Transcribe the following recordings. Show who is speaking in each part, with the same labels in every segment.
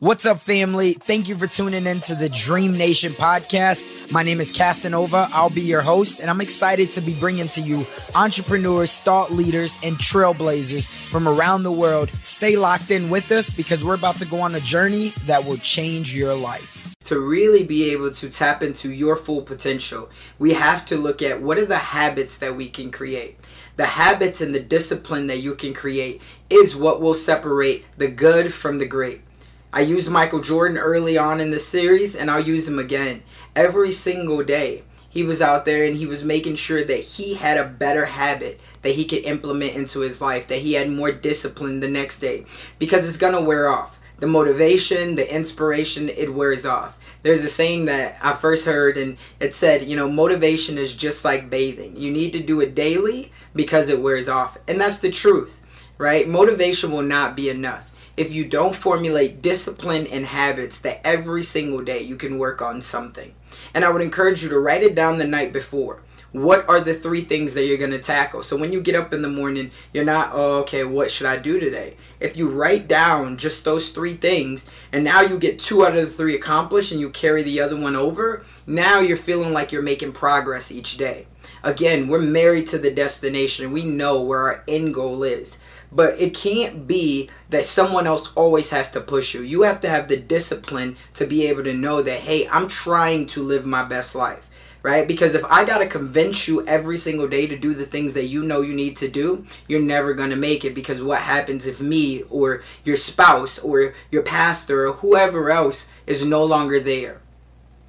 Speaker 1: What's up, family? Thank you for tuning in to the Dream Nation podcast. My name is Casanova. I'll be your host, and I'm excited to be bringing to you entrepreneurs, thought leaders, and trailblazers from around the world. Stay locked in with us because we're about to go on a journey that will change your life. To really be able to tap into your full potential, we have to look at what are the habits that we can create. The habits and the discipline that you can create is what will separate the good from the great. I used Michael Jordan early on in the series, and I'll use him again. Every single day, he was out there and he was making sure that he had a better habit that he could implement into his life, that he had more discipline the next day, because it's going to wear off. The motivation, the inspiration, it wears off. There's a saying that I first heard, and it said, you know, motivation is just like bathing. You need to do it daily because it wears off. And that's the truth, right? Motivation will not be enough if you don't formulate discipline and habits that every single day you can work on something. And I would encourage you to write it down the night before. What are the three things that you're going to tackle? So when you get up in the morning, you're not, oh, okay, what should I do today? If you write down just those three things, and now you get two out of the three accomplished and you carry the other one over, now you're feeling like you're making progress each day. Again, we're married to the destination we know where our end goal is. But it can't be that someone else always has to push you. You have to have the discipline to be able to know that, hey, I'm trying to live my best life. Right? Because if I got to convince you every single day to do the things that you know you need to do, you're never going to make it. Because what happens if me or your spouse or your pastor or whoever else is no longer there?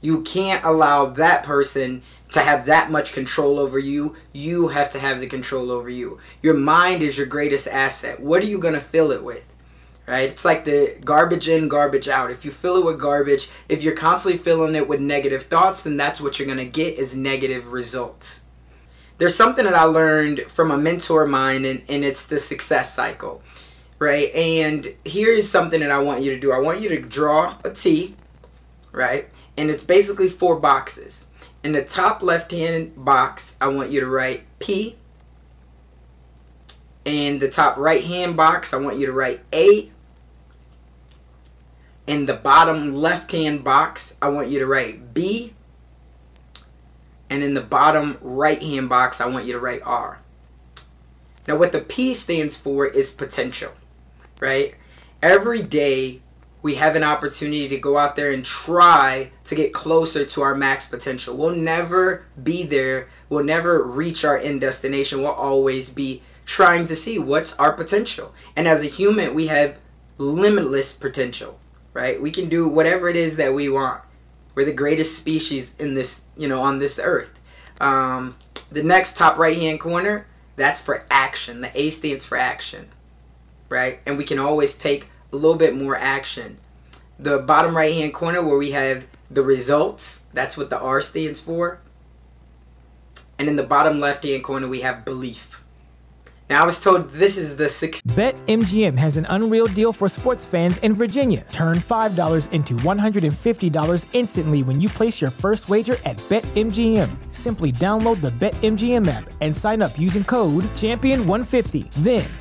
Speaker 1: You can't allow that person to have that much control over you, you have to have the control over you. Your mind is your greatest asset. What are you going to fill it with? Right? It's like the garbage in, garbage out. If you fill it with garbage, if you're constantly filling it with negative thoughts, then that's what you're going to get is negative results. There's something that I learned from a mentor of mine and, and it's the success cycle. Right? And here's something that I want you to do. I want you to draw a T, right? And it's basically four boxes in the top left hand box, I want you to write P. In the top right hand box, I want you to write A. In the bottom left hand box, I want you to write B. And in the bottom right hand box, I want you to write R. Now, what the P stands for is potential, right? Every day we have an opportunity to go out there and try to get closer to our max potential. We'll never be there. We'll never reach our end destination. We'll always be trying to see what's our potential. And as a human, we have limitless potential, right? We can do whatever it is that we want. We're the greatest species in this, you know, on this earth. Um, the next top right hand corner, that's for action. The A stands for action, right? And we can always take a little bit more action. The bottom right hand corner where we have the results, that's what the R stands for. And in the bottom left hand corner we have belief. Now I was told this is the six.
Speaker 2: BetMGM has an unreal deal for sports fans in Virginia. Turn $5 into $150 instantly when you place your first wager at BetMGM. Simply download the BetMGM app and sign up using code Champion150. Then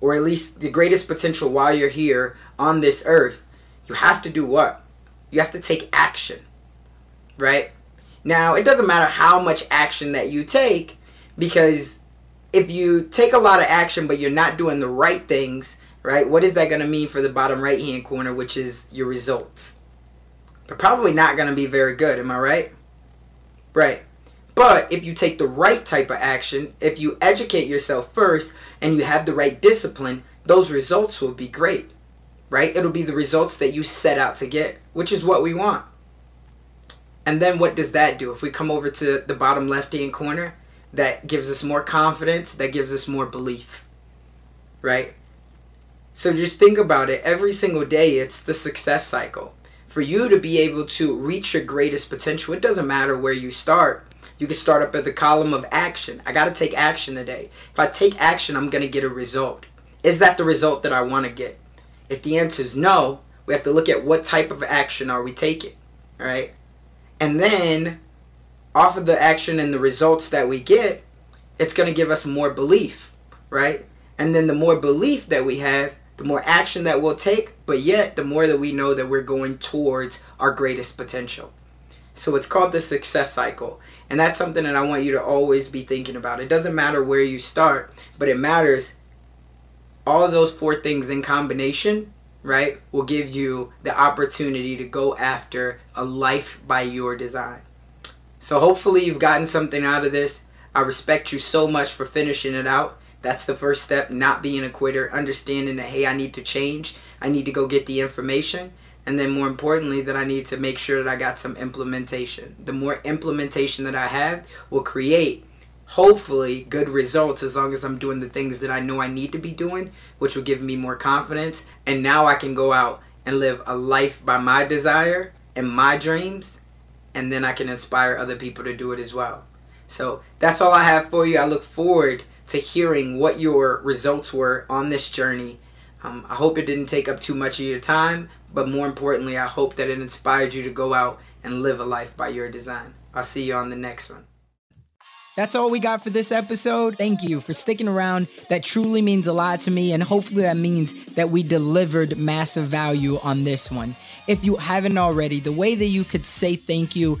Speaker 1: or at least the greatest potential while you're here on this earth, you have to do what? You have to take action, right? Now, it doesn't matter how much action that you take because if you take a lot of action but you're not doing the right things, right? What is that going to mean for the bottom right hand corner, which is your results? They're probably not going to be very good, am I right? Right. But if you take the right type of action, if you educate yourself first and you have the right discipline, those results will be great right? It'll be the results that you set out to get, which is what we want. And then what does that do? If we come over to the bottom left hand corner, that gives us more confidence, that gives us more belief, right? So just think about it. Every single day, it's the success cycle. For you to be able to reach your greatest potential, it doesn't matter where you start. You can start up at the column of action. I got to take action today. If I take action, I'm going to get a result. Is that the result that I want to get? If the answer is no, we have to look at what type of action are we taking, right? And then off of the action and the results that we get, it's going to give us more belief, right? And then the more belief that we have, the more action that we'll take, but yet the more that we know that we're going towards our greatest potential. So it's called the success cycle. And that's something that I want you to always be thinking about. It doesn't matter where you start, but it matters all of those four things in combination, right, will give you the opportunity to go after a life by your design. So hopefully you've gotten something out of this. I respect you so much for finishing it out. That's the first step, not being a quitter, understanding that, hey, I need to change. I need to go get the information. And then, more importantly, that I need to make sure that I got some implementation. The more implementation that I have will create hopefully good results as long as I'm doing the things that I know I need to be doing, which will give me more confidence. And now I can go out and live a life by my desire and my dreams, and then I can inspire other people to do it as well. So that's all I have for you. I look forward to hearing what your results were on this journey. Um, I hope it didn't take up too much of your time, but more importantly, I hope that it inspired you to go out and live a life by your design. I'll see you on the next one. That's all we got for this episode. Thank you for sticking around. That truly means a lot to me, and hopefully, that means that we delivered massive value on this one. If you haven't already, the way that you could say thank you